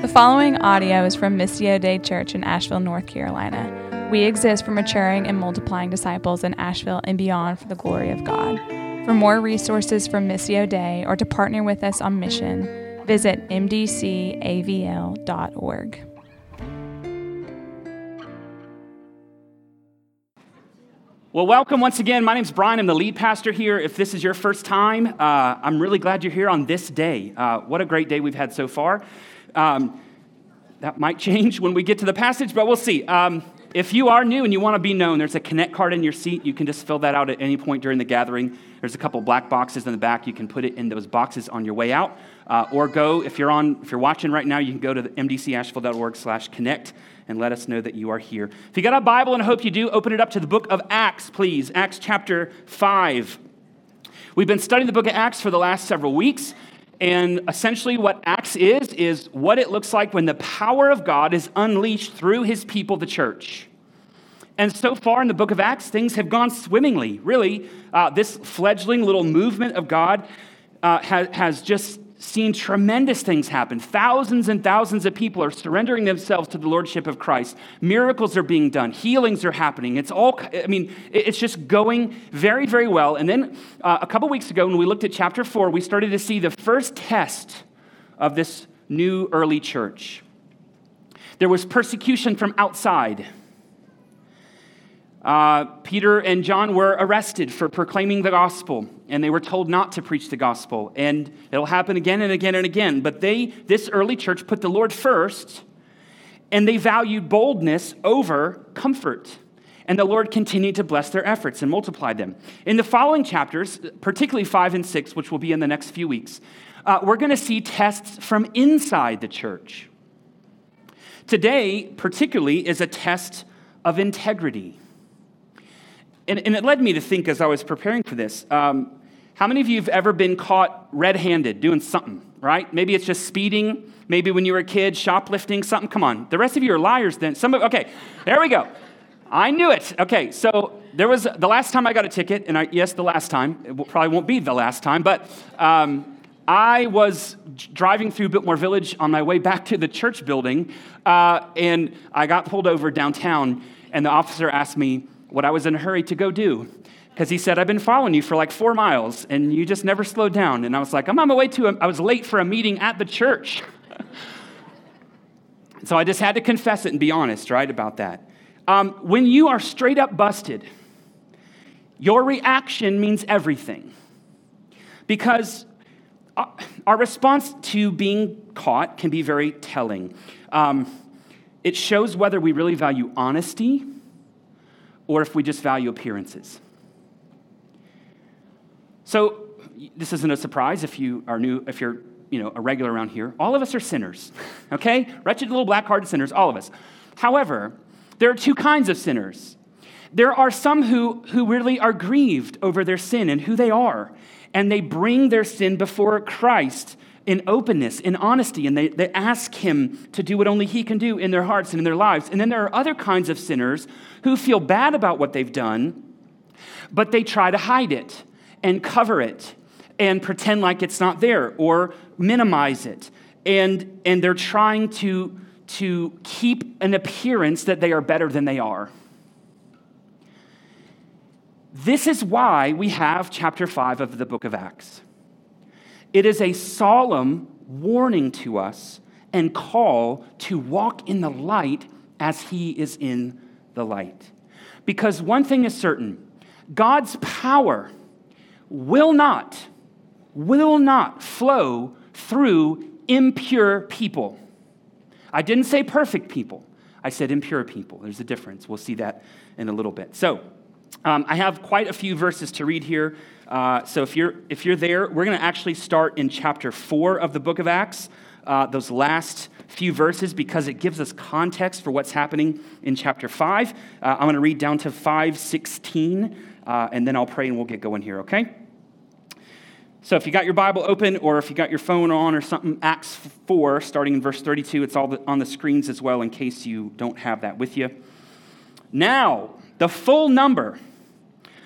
The following audio is from Missio Dei Church in Asheville, North Carolina. We exist for maturing and multiplying disciples in Asheville and beyond for the glory of God. For more resources from Missio Dei or to partner with us on mission, visit mdcavl.org. Well, welcome once again. My name's Brian. I'm the lead pastor here. If this is your first time, uh, I'm really glad you're here on this day. Uh, what a great day we've had so far. Um, that might change when we get to the passage, but we'll see. Um, if you are new and you want to be known, there's a connect card in your seat. You can just fill that out at any point during the gathering. There's a couple black boxes in the back. You can put it in those boxes on your way out, uh, or go if you're on if you're watching right now. You can go to mdcasheville.org/connect and let us know that you are here. If you got a Bible, and I hope you do, open it up to the book of Acts, please. Acts chapter 5. We've been studying the book of Acts for the last several weeks. And essentially, what Acts is, is what it looks like when the power of God is unleashed through his people, the church. And so far in the book of Acts, things have gone swimmingly. Really, uh, this fledgling little movement of God uh, has, has just seen tremendous things happen. Thousands and thousands of people are surrendering themselves to the lordship of Christ. Miracles are being done, healings are happening. It's all, I mean, it's just going very, very well. And then uh, a couple weeks ago, when we looked at chapter four, we started to see the first test of this new early church. There was persecution from outside. Uh, Peter and John were arrested for proclaiming the gospel, and they were told not to preach the gospel. And it'll happen again and again and again. But they, this early church, put the Lord first, and they valued boldness over comfort. And the Lord continued to bless their efforts and multiply them. In the following chapters, particularly five and six, which will be in the next few weeks, uh, we're going to see tests from inside the church. Today, particularly, is a test of integrity. And, and it led me to think as I was preparing for this um, how many of you have ever been caught red handed doing something, right? Maybe it's just speeding. Maybe when you were a kid, shoplifting, something. Come on. The rest of you are liars then. Some of, okay, there we go. I knew it. Okay, so there was the last time I got a ticket, and I, yes, the last time. It probably won't be the last time, but um, I was driving through Biltmore Village on my way back to the church building, uh, and I got pulled over downtown, and the officer asked me, what I was in a hurry to go do. Because he said, I've been following you for like four miles and you just never slowed down. And I was like, I'm on my way to, a, I was late for a meeting at the church. so I just had to confess it and be honest, right, about that. Um, when you are straight up busted, your reaction means everything. Because uh, our response to being caught can be very telling. Um, it shows whether we really value honesty or if we just value appearances. So, this isn't a surprise if you are new, if you're you know, a regular around here. All of us are sinners, okay? Wretched little black hearted sinners, all of us. However, there are two kinds of sinners. There are some who, who really are grieved over their sin and who they are, and they bring their sin before Christ in openness, in honesty, and they, they ask Him to do what only He can do in their hearts and in their lives. And then there are other kinds of sinners who feel bad about what they've done, but they try to hide it and cover it and pretend like it's not there or minimize it. And, and they're trying to, to keep an appearance that they are better than they are. This is why we have chapter 5 of the book of Acts. It is a solemn warning to us and call to walk in the light as he is in the light. Because one thing is certain God's power will not, will not flow through impure people. I didn't say perfect people, I said impure people. There's a difference. We'll see that in a little bit. So, um, I have quite a few verses to read here. Uh, so if you're, if you're there, we're going to actually start in chapter 4 of the book of Acts, uh, those last few verses, because it gives us context for what's happening in chapter 5. Uh, I'm going to read down to 516, uh, and then I'll pray and we'll get going here, okay? So if you got your Bible open or if you got your phone on or something, Acts 4, starting in verse 32, it's all on the screens as well in case you don't have that with you. Now, the full number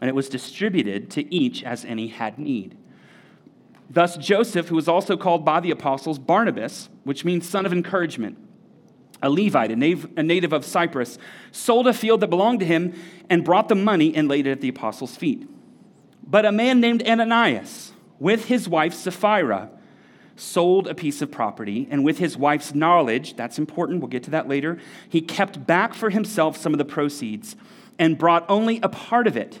And it was distributed to each as any had need. Thus, Joseph, who was also called by the apostles Barnabas, which means son of encouragement, a Levite, a native of Cyprus, sold a field that belonged to him and brought the money and laid it at the apostles' feet. But a man named Ananias, with his wife Sapphira, sold a piece of property, and with his wife's knowledge, that's important, we'll get to that later, he kept back for himself some of the proceeds and brought only a part of it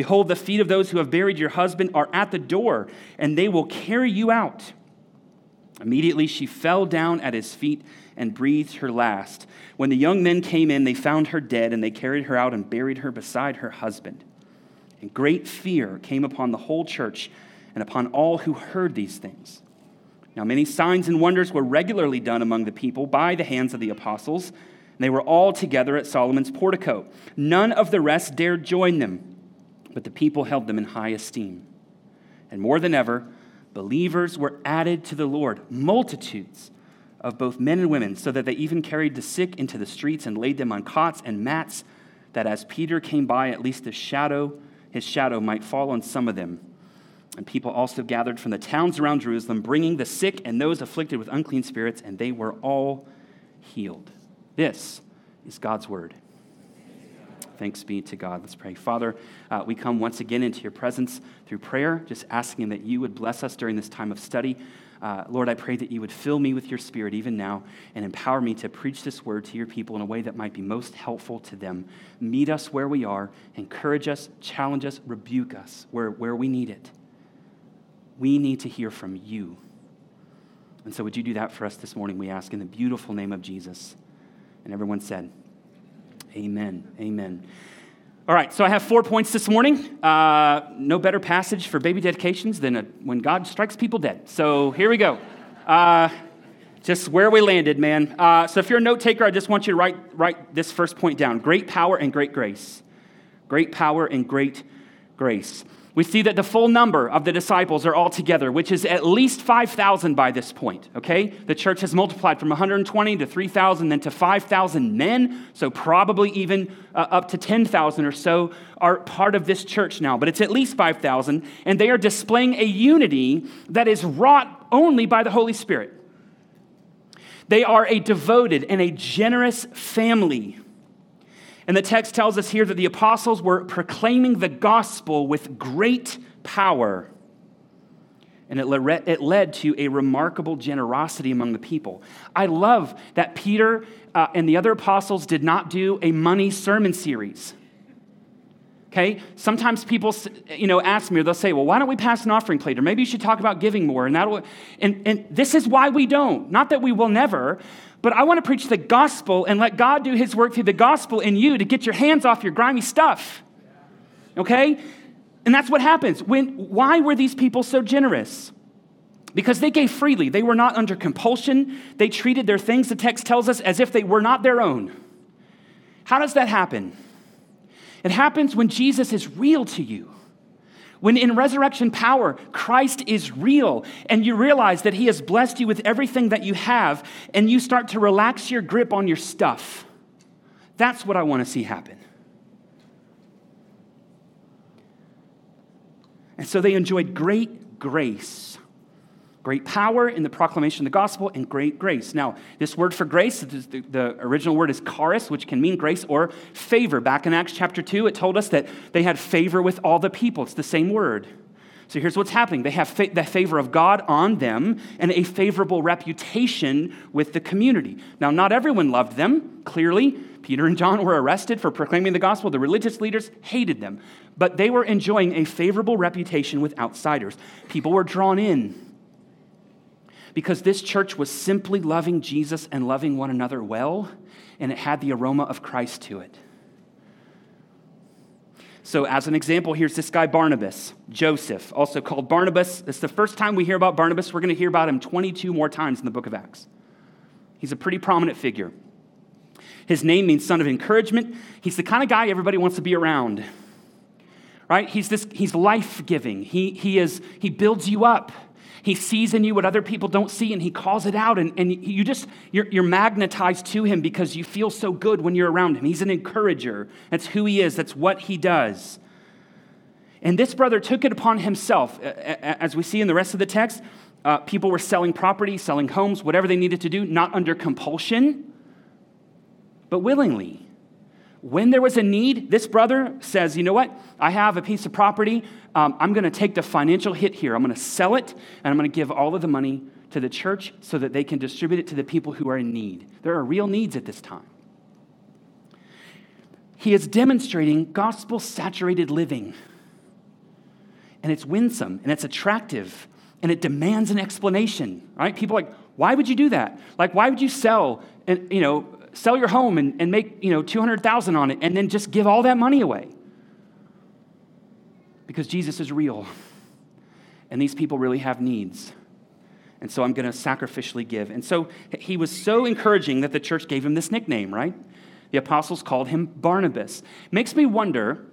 Behold, the feet of those who have buried your husband are at the door, and they will carry you out. Immediately she fell down at his feet and breathed her last. When the young men came in, they found her dead, and they carried her out and buried her beside her husband. And great fear came upon the whole church and upon all who heard these things. Now, many signs and wonders were regularly done among the people by the hands of the apostles, and they were all together at Solomon's portico. None of the rest dared join them, but the people held them in high esteem. And more than ever, believers were added to the Lord, multitudes of both men and women, so that they even carried the sick into the streets and laid them on cots and mats, that as Peter came by, at least the shadow, his shadow might fall on some of them. And people also gathered from the towns around Jerusalem, bringing the sick and those afflicted with unclean spirits, and they were all healed. This is God's word. Thanks be to God. Let's pray. Father, uh, we come once again into your presence through prayer, just asking that you would bless us during this time of study. Uh, Lord, I pray that you would fill me with your spirit even now and empower me to preach this word to your people in a way that might be most helpful to them. Meet us where we are, encourage us, challenge us, rebuke us where, where we need it. We need to hear from you. And so, would you do that for us this morning? We ask in the beautiful name of Jesus. And everyone said, Amen. Amen. All right, so I have four points this morning. Uh, no better passage for baby dedications than a, when God strikes people dead. So here we go. Uh, just where we landed, man. Uh, so if you're a note taker, I just want you to write, write this first point down great power and great grace. Great power and great grace we see that the full number of the disciples are all together, which is at least 5,000 by this point, okay? The church has multiplied from 120 to 3,000, then to 5,000 men, so probably even uh, up to 10,000 or so are part of this church now, but it's at least 5,000, and they are displaying a unity that is wrought only by the Holy Spirit. They are a devoted and a generous family and the text tells us here that the apostles were proclaiming the gospel with great power. And it led, to a remarkable generosity among the people. I love that Peter uh, and the other apostles did not do a money sermon series. Okay? Sometimes people, you know, ask me, or they'll say, well, why don't we pass an offering plate? Or maybe you should talk about giving more. And, that'll, and, and this is why we don't. Not that we will never, but I want to preach the gospel and let God do his work through the gospel in you to get your hands off your grimy stuff. Okay? And that's what happens. When, why were these people so generous? Because they gave freely. They were not under compulsion. They treated their things, the text tells us, as if they were not their own. How does that happen? It happens when Jesus is real to you. When in resurrection power, Christ is real, and you realize that He has blessed you with everything that you have, and you start to relax your grip on your stuff. That's what I want to see happen. And so they enjoyed great grace great power in the proclamation of the gospel, and great grace. Now, this word for grace, the, original word is charis, which can mean grace or favor. Back in Acts chapter 2, it told us that they had favor with all the people. It's the same word. So here's what's happening they have fa- the favor of God on them and a favorable reputation with the community. Now, not everyone loved them, clearly. Peter and John were arrested for proclaiming the gospel. The religious leaders hated them, but they were enjoying a favorable reputation with outsiders. People were drawn in because this church was simply loving Jesus and loving one another well, and it had the aroma of Christ to it. So, as an example, here's this guy Barnabas, Joseph, also called Barnabas. It's the first time we hear about Barnabas. We're going to hear about him 22 more times in the book of Acts. He's a pretty prominent figure. His name means son of encouragement. He's the kind of guy everybody wants to be around. Right? He's this he's life-giving. He he is he builds you up. He sees in you what other people don't see and he calls it out. And, and you just, you're, you're magnetized to him because you feel so good when you're around him. He's an encourager. That's who he is, that's what he does. And this brother took it upon himself. As we see in the rest of the text, uh, people were selling property, selling homes, whatever they needed to do, not under compulsion, but willingly. When there was a need, this brother says, You know what? I have a piece of property. Um, I'm going to take the financial hit here. I'm going to sell it, and I'm going to give all of the money to the church so that they can distribute it to the people who are in need. There are real needs at this time. He is demonstrating gospel saturated living. And it's winsome and it's attractive and it demands an explanation, right? People like, why would you do that? Like, why would you sell and, you know, sell your home and, and make, you know, 200,000 on it and then just give all that money away. Because Jesus is real. And these people really have needs. And so I'm going to sacrificially give. And so he was so encouraging that the church gave him this nickname, right? The apostles called him Barnabas. Makes me wonder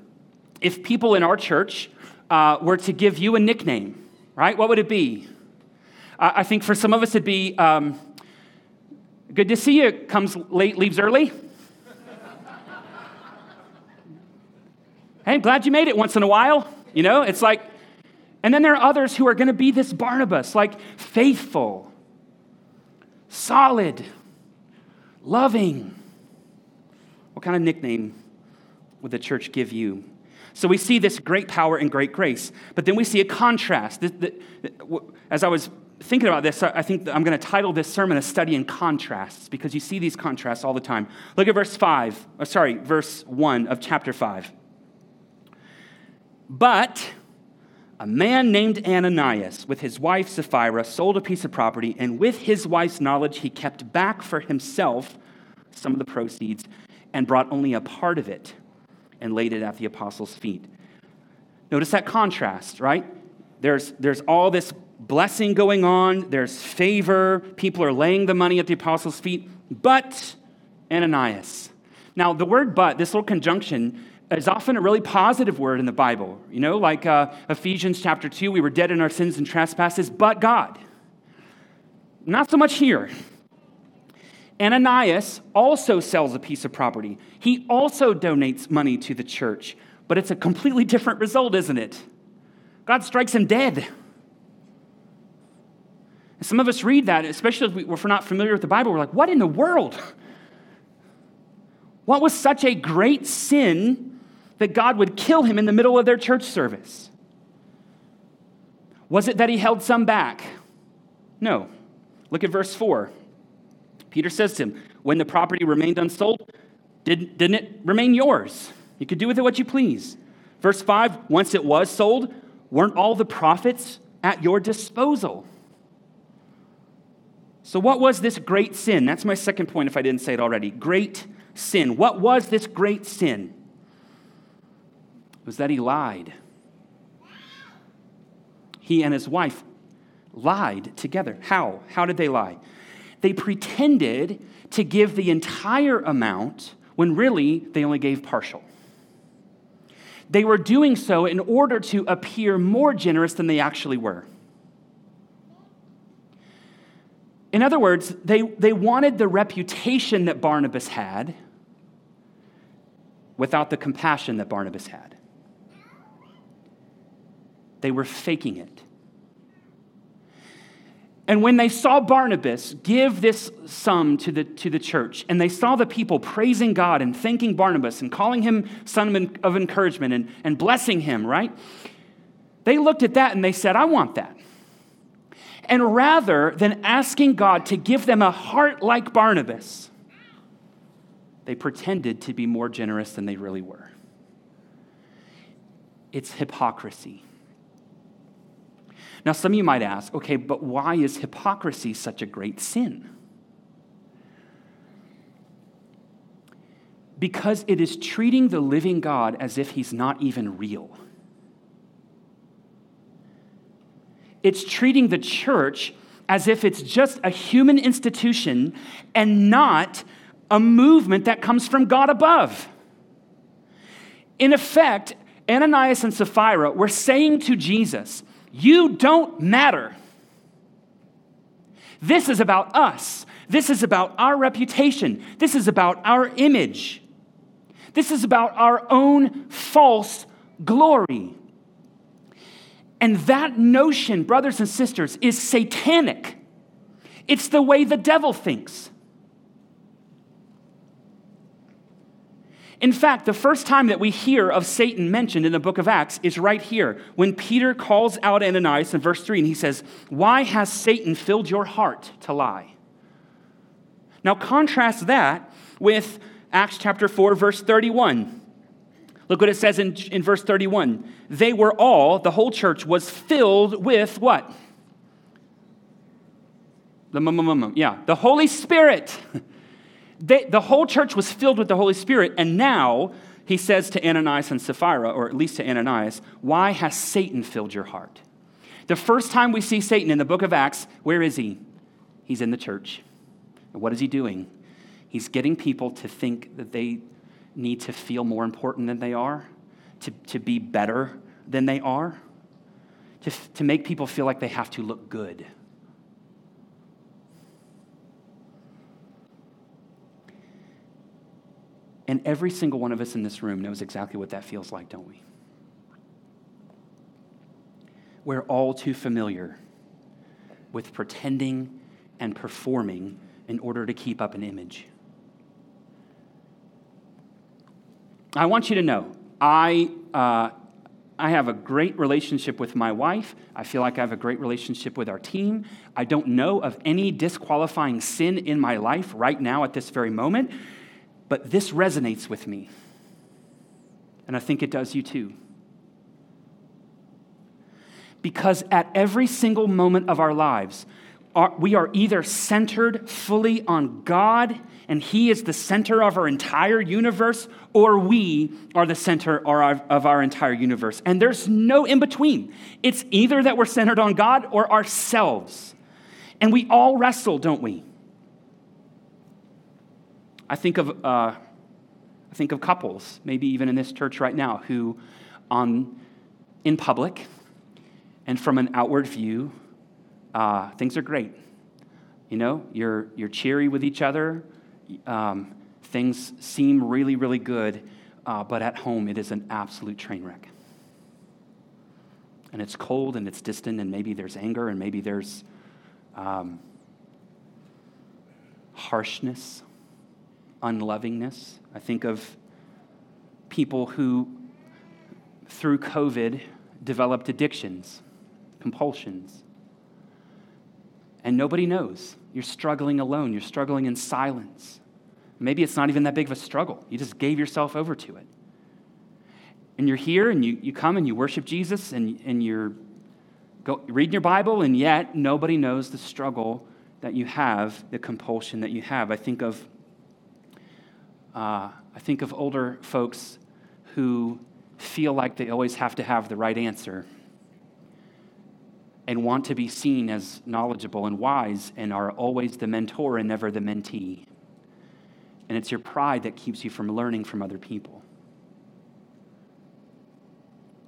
if people in our church uh, were to give you a nickname, right? What would it be? I think for some of us it'd be um, Good to see you. Comes late, leaves early. hey, glad you made it once in a while. You know, it's like, and then there are others who are going to be this Barnabas, like faithful, solid, loving. What kind of nickname would the church give you? So we see this great power and great grace, but then we see a contrast. As I was thinking about this, I think I'm going to title this sermon A Study in Contrasts because you see these contrasts all the time. Look at verse 5, oh, sorry, verse 1 of chapter 5. But a man named Ananias, with his wife Sapphira, sold a piece of property, and with his wife's knowledge, he kept back for himself some of the proceeds and brought only a part of it and laid it at the apostles' feet. Notice that contrast, right? There's, there's all this blessing going on, there's favor, people are laying the money at the apostles' feet, but Ananias. Now, the word but, this little conjunction, is often a really positive word in the Bible. You know, like uh, Ephesians chapter 2, we were dead in our sins and trespasses, but God. Not so much here. Ananias also sells a piece of property. He also donates money to the church, but it's a completely different result, isn't it? God strikes him dead. And some of us read that, especially if we're not familiar with the Bible, we're like, what in the world? What was such a great sin that God would kill him in the middle of their church service? Was it that he held some back? No. Look at verse 4. Peter says to him, When the property remained unsold, did, didn't it remain yours? You could do with it what you please. Verse 5 Once it was sold, weren't all the profits at your disposal? So, what was this great sin? That's my second point, if I didn't say it already. Great sin. What was this great sin? It was that he lied. He and his wife lied together. How? How did they lie? They pretended to give the entire amount when really they only gave partial. They were doing so in order to appear more generous than they actually were. In other words, they, they wanted the reputation that Barnabas had without the compassion that Barnabas had. they were faking it. And when they saw Barnabas give this sum to the, to the church, and they saw the people praising God and thanking Barnabas and calling him son of encouragement and, and blessing him, right? They looked at that and they said, I want that. And rather than asking God to give them a heart like Barnabas, they pretended to be more generous than they really were. It's hypocrisy. Now, some of you might ask, okay, but why is hypocrisy such a great sin? Because it is treating the living God as if he's not even real. It's treating the church as if it's just a human institution and not a movement that comes from God above. In effect, Ananias and Sapphira were saying to Jesus, You don't matter. This is about us. This is about our reputation. This is about our image. This is about our own false glory. And that notion, brothers and sisters, is satanic. It's the way the devil thinks. In fact, the first time that we hear of Satan mentioned in the book of Acts is right here when Peter calls out Ananias in verse 3 and he says, Why has Satan filled your heart to lie? Now, contrast that with Acts chapter 4, verse 31. Look what it says in, in verse 31. They were all, the whole church was filled with what? The, yeah, the Holy Spirit. They, the whole church was filled with the Holy Spirit, and now he says to Ananias and Sapphira, or at least to Ananias, Why has Satan filled your heart? The first time we see Satan in the book of Acts, where is he? He's in the church. And what is he doing? He's getting people to think that they need to feel more important than they are, to, to be better than they are, to, to make people feel like they have to look good. And every single one of us in this room knows exactly what that feels like, don't we? We're all too familiar with pretending and performing in order to keep up an image. I want you to know, I, uh, I have a great relationship with my wife. I feel like I have a great relationship with our team. I don't know of any disqualifying sin in my life right now at this very moment, but this resonates with me. And I think it does you too. Because at every single moment of our lives, we are either centered fully on God and He is the center of our entire universe, or we are the center of our entire universe. And there's no in between. It's either that we're centered on God or ourselves. And we all wrestle, don't we? I think of, uh, I think of couples, maybe even in this church right now, who on, in public and from an outward view, uh, things are great. You know, you're, you're cheery with each other, um, things seem really, really good, uh, but at home it is an absolute train wreck. And it's cold and it's distant, and maybe there's anger, and maybe there's um, harshness, unlovingness. I think of people who, through COVID, developed addictions, compulsions. And nobody knows. You're struggling alone. You're struggling in silence. Maybe it's not even that big of a struggle. You just gave yourself over to it. And you're here and you, you come and you worship Jesus and, and you're go, reading your Bible, and yet nobody knows the struggle that you have, the compulsion that you have. I think of, uh, I think of older folks who feel like they always have to have the right answer and want to be seen as knowledgeable and wise and are always the mentor and never the mentee. And it's your pride that keeps you from learning from other people.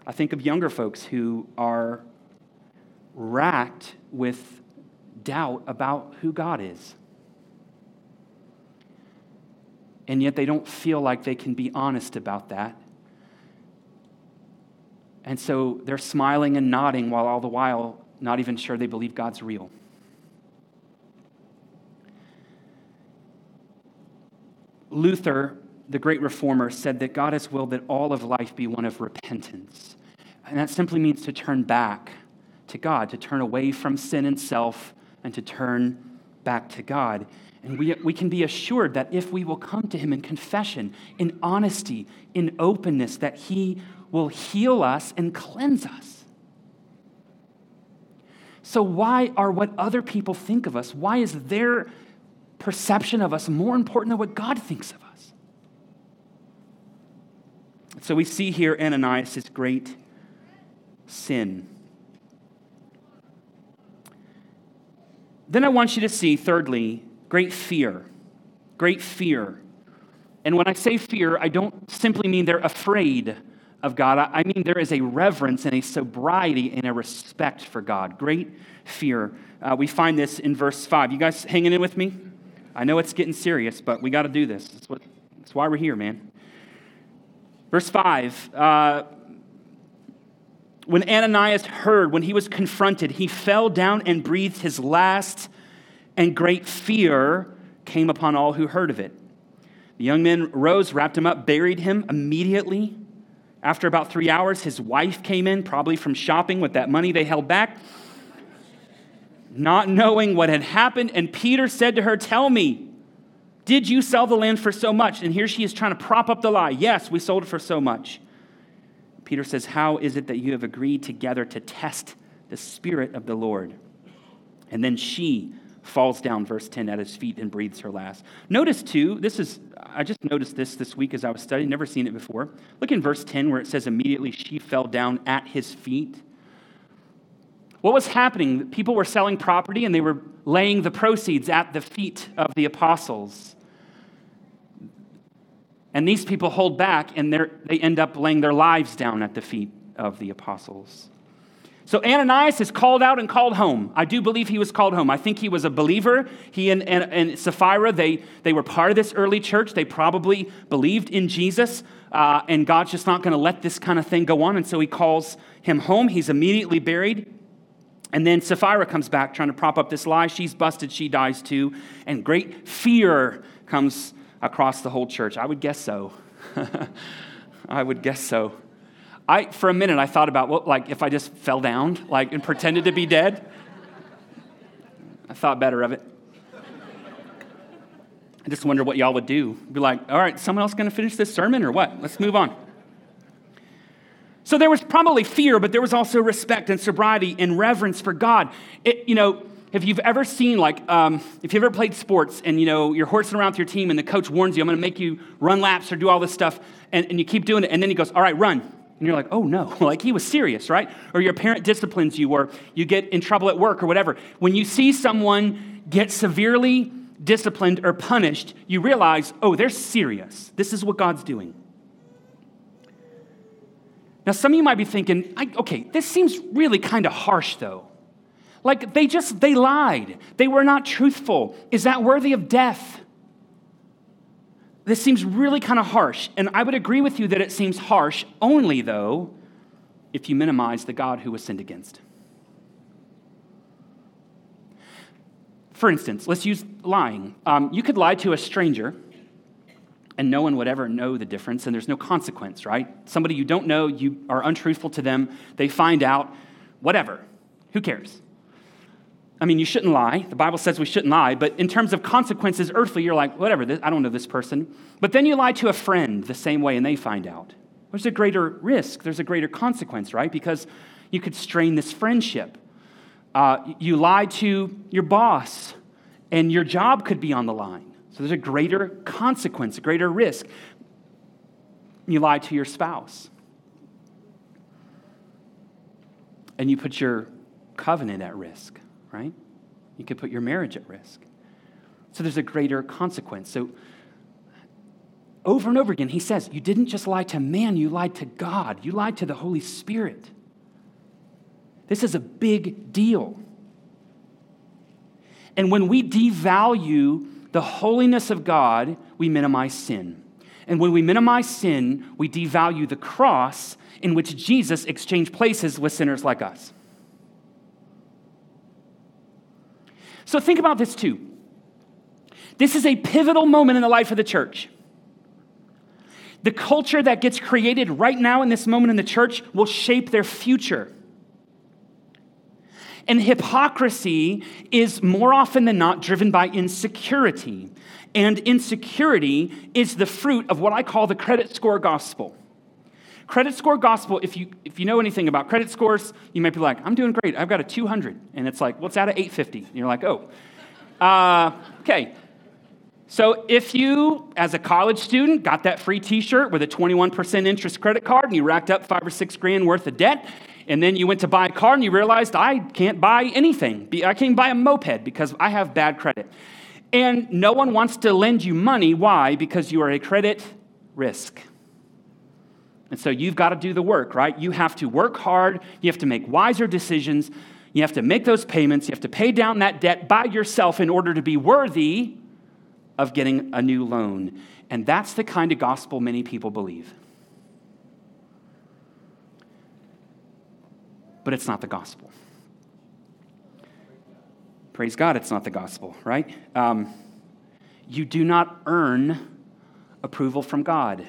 I think of younger folks who are racked with doubt about who God is. And yet they don't feel like they can be honest about that And so they're smiling and nodding while all the while not even sure they believe God's real. Luther, the great reformer, said that God has willed that all of life be one of repentance. And that simply means to turn back to God, to turn away from sin and self, and to turn back to God. And we, we can be assured that if we will come to Him in confession, in honesty, in openness, that He will heal us and cleanse us. So, why are what other people think of us? Why is their perception of us more important than what God thinks of us? So, we see here Ananias' great sin. Then I want you to see, thirdly, great fear. Great fear. And when I say fear, I don't simply mean they're afraid of God. I mean there is a reverence and a sobriety and a respect for God. Great fear. Uh, we find this in verse 5. You guys hanging in with me? I know it's getting serious, but we got to do this. That's, what, that's why we're here, man. Verse 5. Uh, when Ananias heard, when he was confronted, he fell down and breathed his last, and great fear came upon all who heard of it. The young men rose, wrapped him up, buried him immediately. After about three hours, his wife came in, probably from shopping with that money they held back, not knowing what had happened. And Peter said to her, Tell me, did you sell the land for so much? And here she is trying to prop up the lie. Yes, we sold it for so much. Peter says, How is it that you have agreed together to test the Spirit of the Lord? And then she falls down, verse 10, at his feet and breathes her last. Notice, too, this is, I just noticed this this week as I was studying, never seen it before. Look in verse 10 where it says, Immediately she fell down at his feet. What was happening? People were selling property and they were laying the proceeds at the feet of the apostles. And these people hold back and they end up laying their lives down at the feet of the apostles. So Ananias is called out and called home. I do believe he was called home. I think he was a believer. He and, and, and Sapphira, they, they were part of this early church. They probably believed in Jesus, uh, and God's just not going to let this kind of thing go on. And so he calls him home. He's immediately buried. And then Sapphira comes back trying to prop up this lie. She's busted. She dies too. And great fear comes across the whole church? I would guess so. I would guess so. I, for a minute, I thought about what, like, if I just fell down, like, and pretended to be dead. I thought better of it. I just wonder what y'all would do. Be like, all right, someone else going to finish this sermon or what? Let's move on. So there was probably fear, but there was also respect and sobriety and reverence for God. It, you know, if you've ever seen like um, if you've ever played sports and you know you're horsing around with your team and the coach warns you i'm going to make you run laps or do all this stuff and, and you keep doing it and then he goes all right run and you're like oh no like he was serious right or your parent disciplines you or you get in trouble at work or whatever when you see someone get severely disciplined or punished you realize oh they're serious this is what god's doing now some of you might be thinking okay this seems really kind of harsh though like they just, they lied. They were not truthful. Is that worthy of death? This seems really kind of harsh. And I would agree with you that it seems harsh only, though, if you minimize the God who was sinned against. For instance, let's use lying. Um, you could lie to a stranger and no one would ever know the difference, and there's no consequence, right? Somebody you don't know, you are untruthful to them, they find out, whatever. Who cares? I mean, you shouldn't lie. The Bible says we shouldn't lie, but in terms of consequences earthly, you're like, whatever, this, I don't know this person. But then you lie to a friend the same way and they find out. There's a greater risk, there's a greater consequence, right? Because you could strain this friendship. Uh, you lie to your boss and your job could be on the line. So there's a greater consequence, a greater risk. You lie to your spouse. And you put your covenant at risk right? You could put your marriage at risk. So there's a greater consequence. So over and over again, he says, You didn't just lie to man, you lied to God, you lied to the Holy Spirit. This is a big deal. And when we devalue the holiness of God, we minimize sin. And when we minimize sin, we devalue the cross in which Jesus exchanged places with sinners like us. So think about this too. This is a pivotal moment in the life of the church. The culture that gets created right now in this moment in the church will shape their future. And hypocrisy is more often than not driven by insecurity. And insecurity is the fruit of what I call the credit score gospel. Credit score gospel, if you, if you know anything about credit scores, you might be like, I'm doing great. I've got a 200. And it's like, what's out of 850? And you're like, oh. Uh, okay. So if you, as a college student, got that free t shirt with a 21% interest credit card and you racked up five or six grand worth of debt, and then you went to buy a car and you realized I can't buy anything. I can't buy a moped because I have bad credit. And no one wants to lend you money. Why? Because you are a credit risk. And so you've got to do the work, right? You have to work hard, you have to make wiser decisions, you have to make those payments, you have to pay down that debt by yourself in order to be worthy of getting a new loan. And that's the kind of gospel many people believe. but it's not the gospel. Praise God, it's not the gospel, right? Um, you do not earn approval from God.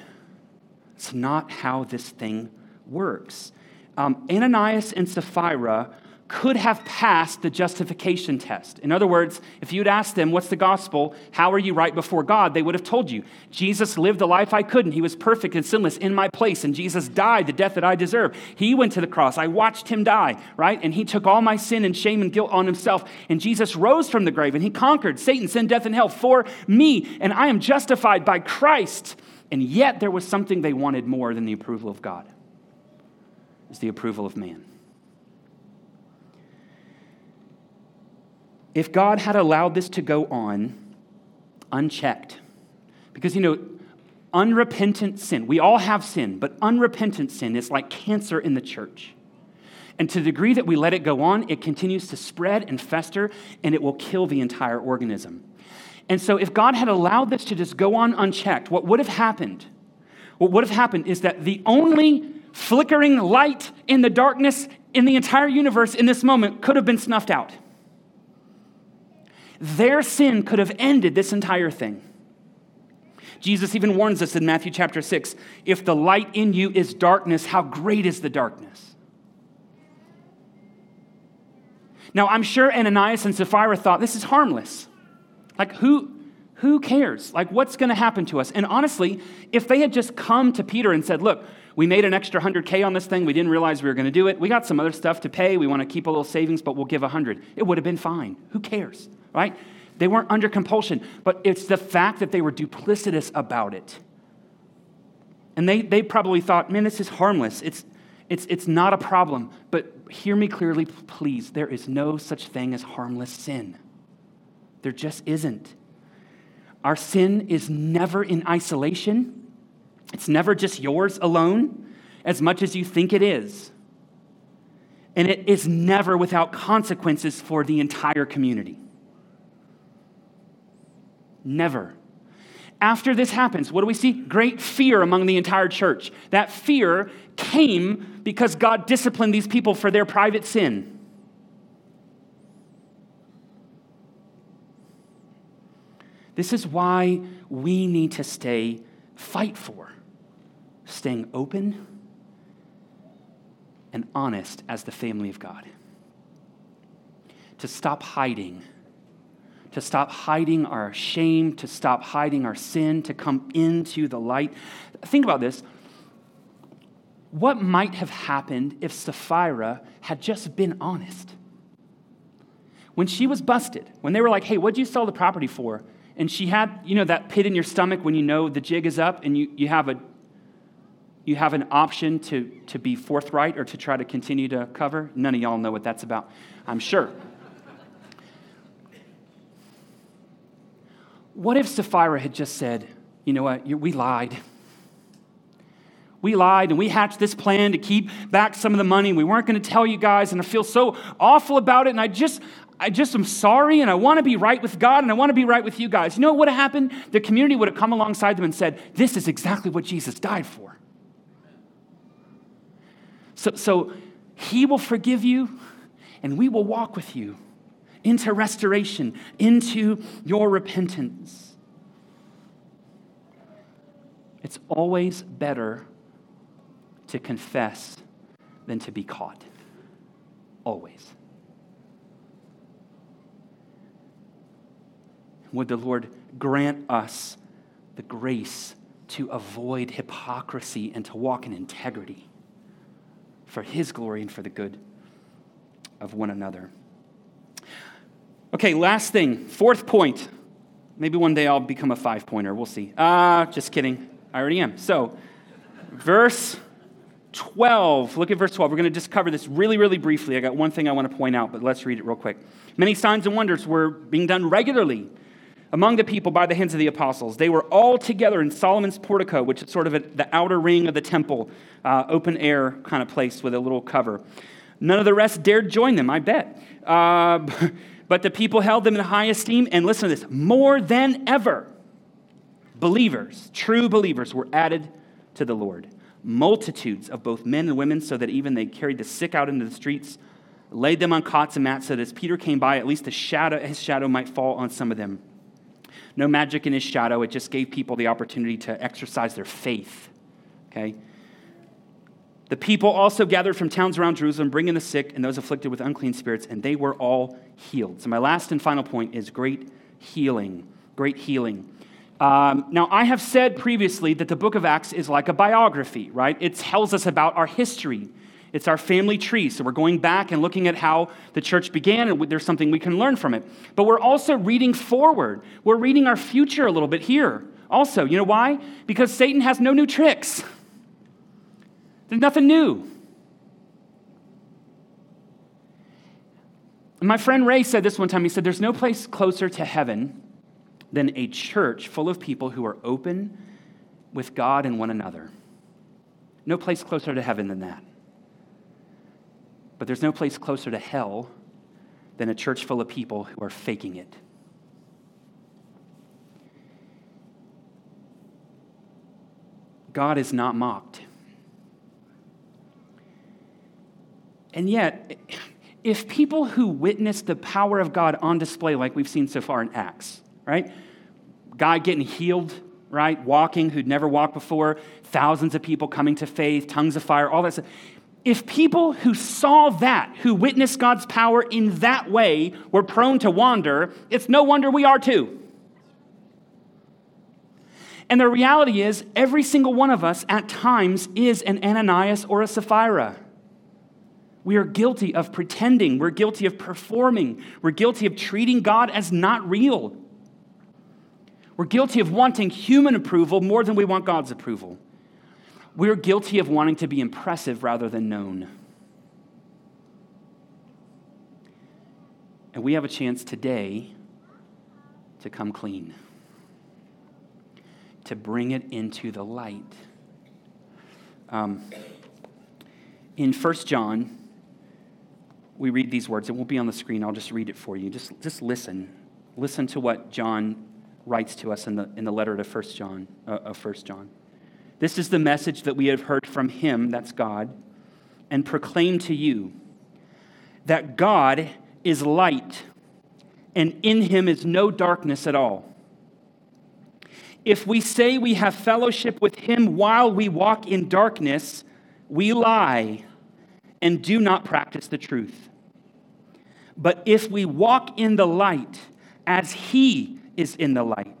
It's not how this thing works. Um, Ananias and Sapphira could have passed the justification test. In other words, if you'd asked them, What's the gospel? How are you right before God? they would have told you, Jesus lived the life I couldn't. He was perfect and sinless in my place, and Jesus died the death that I deserve. He went to the cross. I watched him die, right? And he took all my sin and shame and guilt on himself. And Jesus rose from the grave, and he conquered Satan, sin, death, and hell for me. And I am justified by Christ. And yet there was something they wanted more than the approval of God. It's the approval of man. if God had allowed this to go on unchecked, because, you know, unrepentant sin, we all have sin, but unrepentant sin is like cancer in the church. And to the degree that we let it go on, it continues to spread and fester, and it will kill the entire organism. And so, if God had allowed this to just go on unchecked, what would have happened? What would have happened is that the only flickering light in the darkness in the entire universe in this moment could have been snuffed out. Their sin could have ended this entire thing. Jesus even warns us in Matthew chapter 6 if the light in you is darkness, how great is the darkness? Now, I'm sure Ananias and Sapphira thought this is harmless. Like, who, who cares? Like, what's going to happen to us? And honestly, if they had just come to Peter and said, Look, we made an extra 100K on this thing. We didn't realize we were going to do it. We got some other stuff to pay. We want to keep a little savings, but we'll give 100. It would have been fine. Who cares? right? They weren't under compulsion, but it's the fact that they were duplicitous about it. And they, they probably thought, man, this is harmless. It's, it's, it's not a problem. But hear me clearly, please. There is no such thing as harmless sin. There just isn't. Our sin is never in isolation, it's never just yours alone, as much as you think it is. And it is never without consequences for the entire community. Never. After this happens, what do we see? Great fear among the entire church. That fear came because God disciplined these people for their private sin. This is why we need to stay, fight for, staying open and honest as the family of God. To stop hiding to stop hiding our shame, to stop hiding our sin, to come into the light. Think about this. What might have happened if Sapphira had just been honest? When she was busted, when they were like, hey, what'd you sell the property for? And she had, you know, that pit in your stomach when you know the jig is up and you, you have a you have an option to, to be forthright or to try to continue to cover. None of y'all know what that's about, I'm sure. What if Sapphira had just said, you know what, we lied. We lied and we hatched this plan to keep back some of the money. We weren't going to tell you guys, and I feel so awful about it. And I just, I just am sorry, and I want to be right with God, and I want to be right with you guys. You know what would have happened? The community would have come alongside them and said, This is exactly what Jesus died for. So, so He will forgive you, and we will walk with you into restoration, into your repentance. It's always better to confess than to be caught. Always. Would the Lord grant us the grace to avoid hypocrisy and to walk in integrity for His glory and for the good of one another. Okay, last thing, fourth point. Maybe one day I'll become a five pointer. We'll see. Ah, uh, just kidding. I already am. So, verse 12. Look at verse 12. We're going to just cover this really, really briefly. I got one thing I want to point out, but let's read it real quick. Many signs and wonders were being done regularly among the people by the hands of the apostles. They were all together in Solomon's portico, which is sort of the outer ring of the temple, uh, open air kind of place with a little cover. None of the rest dared join them, I bet. Uh, but the people held them in high esteem. And listen to this more than ever, believers, true believers, were added to the Lord. Multitudes of both men and women, so that even they carried the sick out into the streets, laid them on cots and mats, so that as Peter came by, at least the shadow, his shadow might fall on some of them. No magic in his shadow, it just gave people the opportunity to exercise their faith. Okay? The people also gathered from towns around Jerusalem, bringing the sick and those afflicted with unclean spirits, and they were all healed. So, my last and final point is great healing. Great healing. Um, now, I have said previously that the book of Acts is like a biography, right? It tells us about our history. It's our family tree. So we're going back and looking at how the church began, and there's something we can learn from it. But we're also reading forward. We're reading our future a little bit here. Also, you know why? Because Satan has no new tricks. There's nothing new. My friend Ray said this one time. He said, There's no place closer to heaven than a church full of people who are open with God and one another. No place closer to heaven than that. But there's no place closer to hell than a church full of people who are faking it. God is not mocked. And yet, if people who witness the power of God on display, like we've seen so far in Acts, right? Guy getting healed, right? Walking, who'd never walked before, thousands of people coming to faith, tongues of fire, all that stuff. If people who saw that, who witnessed God's power in that way, were prone to wander, it's no wonder we are too. And the reality is, every single one of us at times is an Ananias or a Sapphira. We are guilty of pretending. We're guilty of performing. We're guilty of treating God as not real. We're guilty of wanting human approval more than we want God's approval. We're guilty of wanting to be impressive rather than known. And we have a chance today to come clean, to bring it into the light. Um, in 1 John, we read these words. It won't be on the screen. I'll just read it for you. Just, just listen. Listen to what John writes to us in the, in the letter to 1 John, uh, of 1 John. This is the message that we have heard from him, that's God, and proclaim to you that God is light, and in him is no darkness at all. If we say we have fellowship with him while we walk in darkness, we lie and do not practice the truth. But if we walk in the light as he is in the light,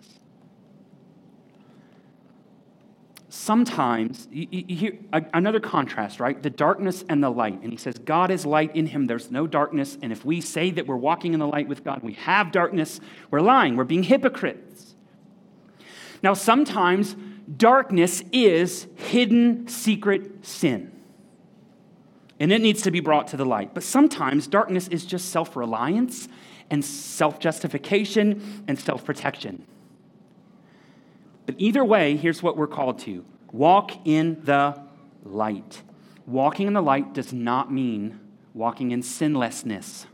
Sometimes, you, you another contrast, right? The darkness and the light. And he says, God is light in him, there's no darkness. And if we say that we're walking in the light with God, we have darkness, we're lying, we're being hypocrites. Now, sometimes darkness is hidden, secret sin. And it needs to be brought to the light. But sometimes darkness is just self reliance and self justification and self protection. But either way, here's what we're called to walk in the light. Walking in the light does not mean walking in sinlessness.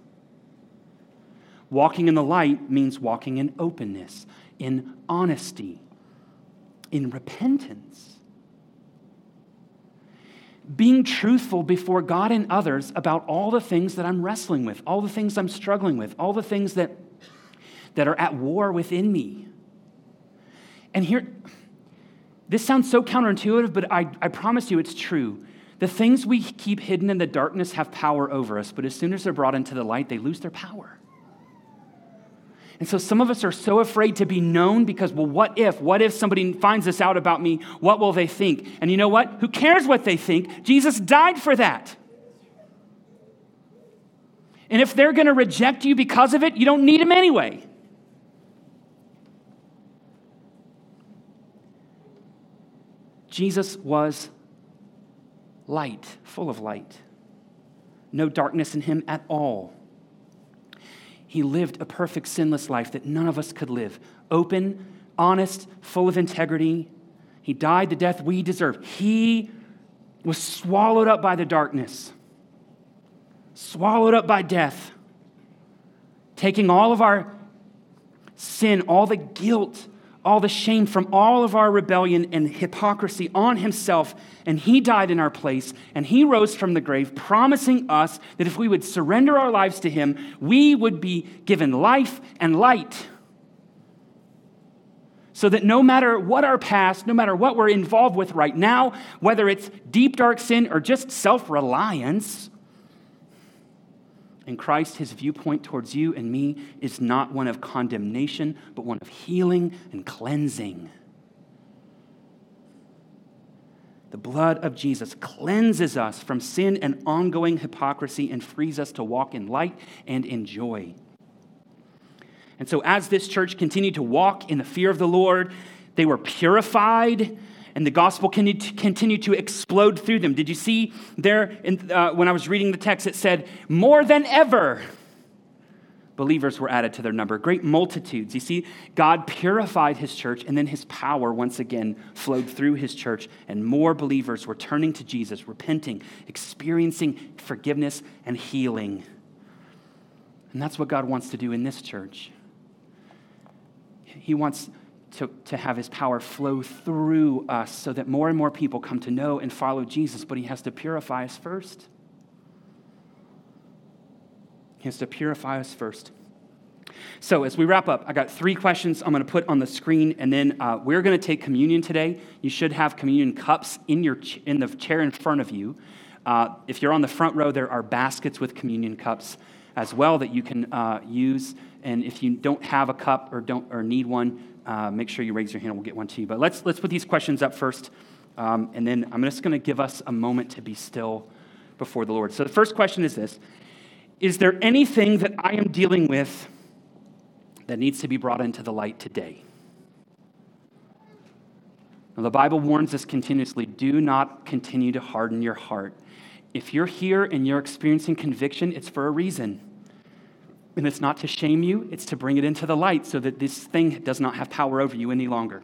Walking in the light means walking in openness, in honesty, in repentance. Being truthful before God and others about all the things that I'm wrestling with, all the things I'm struggling with, all the things that, that are at war within me. And here, this sounds so counterintuitive, but I, I promise you it's true. The things we keep hidden in the darkness have power over us, but as soon as they're brought into the light, they lose their power. And so some of us are so afraid to be known because, well, what if? What if somebody finds this out about me? What will they think? And you know what? Who cares what they think? Jesus died for that. And if they're going to reject you because of it, you don't need him anyway. Jesus was light, full of light. No darkness in him at all. He lived a perfect, sinless life that none of us could live. Open, honest, full of integrity. He died the death we deserve. He was swallowed up by the darkness, swallowed up by death, taking all of our sin, all the guilt, all the shame from all of our rebellion and hypocrisy on himself, and he died in our place, and he rose from the grave, promising us that if we would surrender our lives to him, we would be given life and light. So that no matter what our past, no matter what we're involved with right now, whether it's deep, dark sin or just self reliance, in Christ, his viewpoint towards you and me is not one of condemnation, but one of healing and cleansing. The blood of Jesus cleanses us from sin and ongoing hypocrisy and frees us to walk in light and in joy. And so, as this church continued to walk in the fear of the Lord, they were purified and the gospel continued to explode through them. Did you see there in, uh, when I was reading the text, it said, more than ever, believers were added to their number. Great multitudes. You see, God purified his church, and then his power once again flowed through his church, and more believers were turning to Jesus, repenting, experiencing forgiveness and healing. And that's what God wants to do in this church. He wants to, to have his power flow through us so that more and more people come to know and follow Jesus, but he has to purify us first. He has to purify us first. So, as we wrap up, I got three questions I'm going to put on the screen, and then uh, we're going to take communion today. You should have communion cups in, your ch- in the chair in front of you. Uh, if you're on the front row, there are baskets with communion cups as well that you can uh, use. And if you don't have a cup or don't or need one, uh, make sure you raise your hand. We'll get one to you. But let's, let's put these questions up first. Um, and then I'm just going to give us a moment to be still before the Lord. So the first question is this Is there anything that I am dealing with that needs to be brought into the light today? Now, the Bible warns us continuously do not continue to harden your heart. If you're here and you're experiencing conviction, it's for a reason. And it's not to shame you, it's to bring it into the light so that this thing does not have power over you any longer.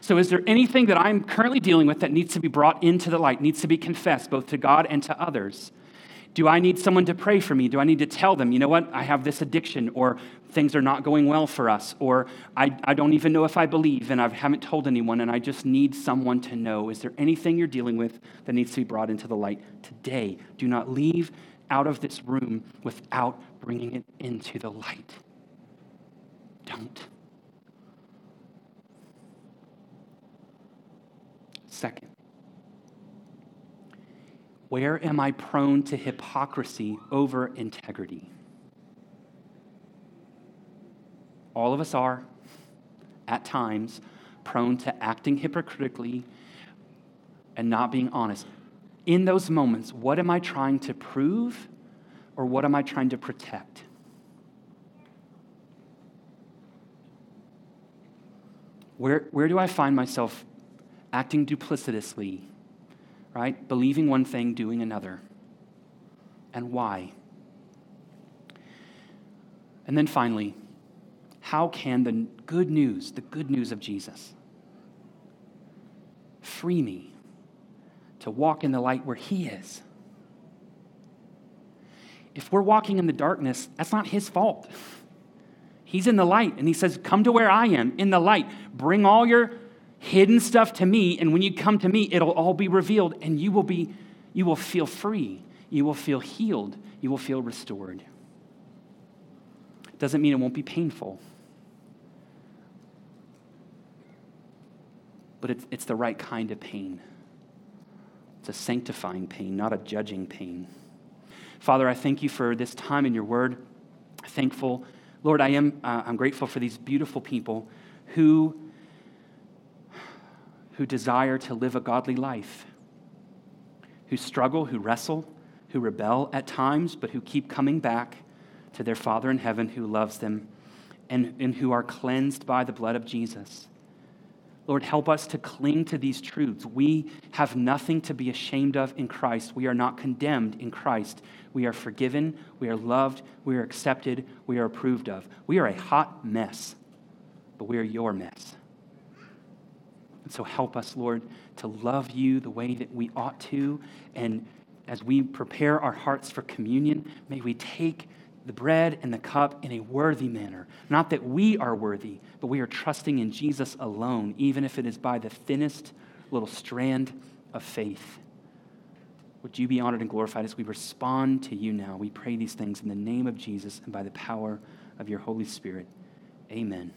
So, is there anything that I'm currently dealing with that needs to be brought into the light, needs to be confessed both to God and to others? Do I need someone to pray for me? Do I need to tell them, you know what, I have this addiction, or things are not going well for us, or I, I don't even know if I believe and I haven't told anyone and I just need someone to know? Is there anything you're dealing with that needs to be brought into the light today? Do not leave out of this room without bringing it into the light. Don't. Second, where am I prone to hypocrisy over integrity? All of us are at times, prone to acting hypocritically and not being honest. In those moments, what am I trying to prove or what am I trying to protect? Where, where do I find myself acting duplicitously, right? Believing one thing, doing another. And why? And then finally, how can the good news, the good news of Jesus, free me to walk in the light where He is? If we're walking in the darkness, that's not His fault. He's in the light, and He says, Come to where I am in the light. Bring all your hidden stuff to me, and when you come to me, it'll all be revealed, and you will be, you will feel free. You will feel healed. You will feel restored. Doesn't mean it won't be painful. But it's, it's the right kind of pain. It's a sanctifying pain, not a judging pain. Father, I thank you for this time in your word. Thankful. Lord, I am uh, I'm grateful for these beautiful people who who desire to live a godly life, who struggle, who wrestle, who rebel at times, but who keep coming back to their Father in heaven who loves them and, and who are cleansed by the blood of Jesus. Lord, help us to cling to these truths. We have nothing to be ashamed of in Christ. We are not condemned in Christ. We are forgiven, we are loved, we are accepted, we are approved of. We are a hot mess, but we are your mess. And so help us, Lord, to love you the way that we ought to. And as we prepare our hearts for communion, may we take the bread and the cup in a worthy manner. Not that we are worthy, but we are trusting in Jesus alone, even if it is by the thinnest little strand of faith. Would you be honored and glorified as we respond to you now? We pray these things in the name of Jesus and by the power of your Holy Spirit. Amen.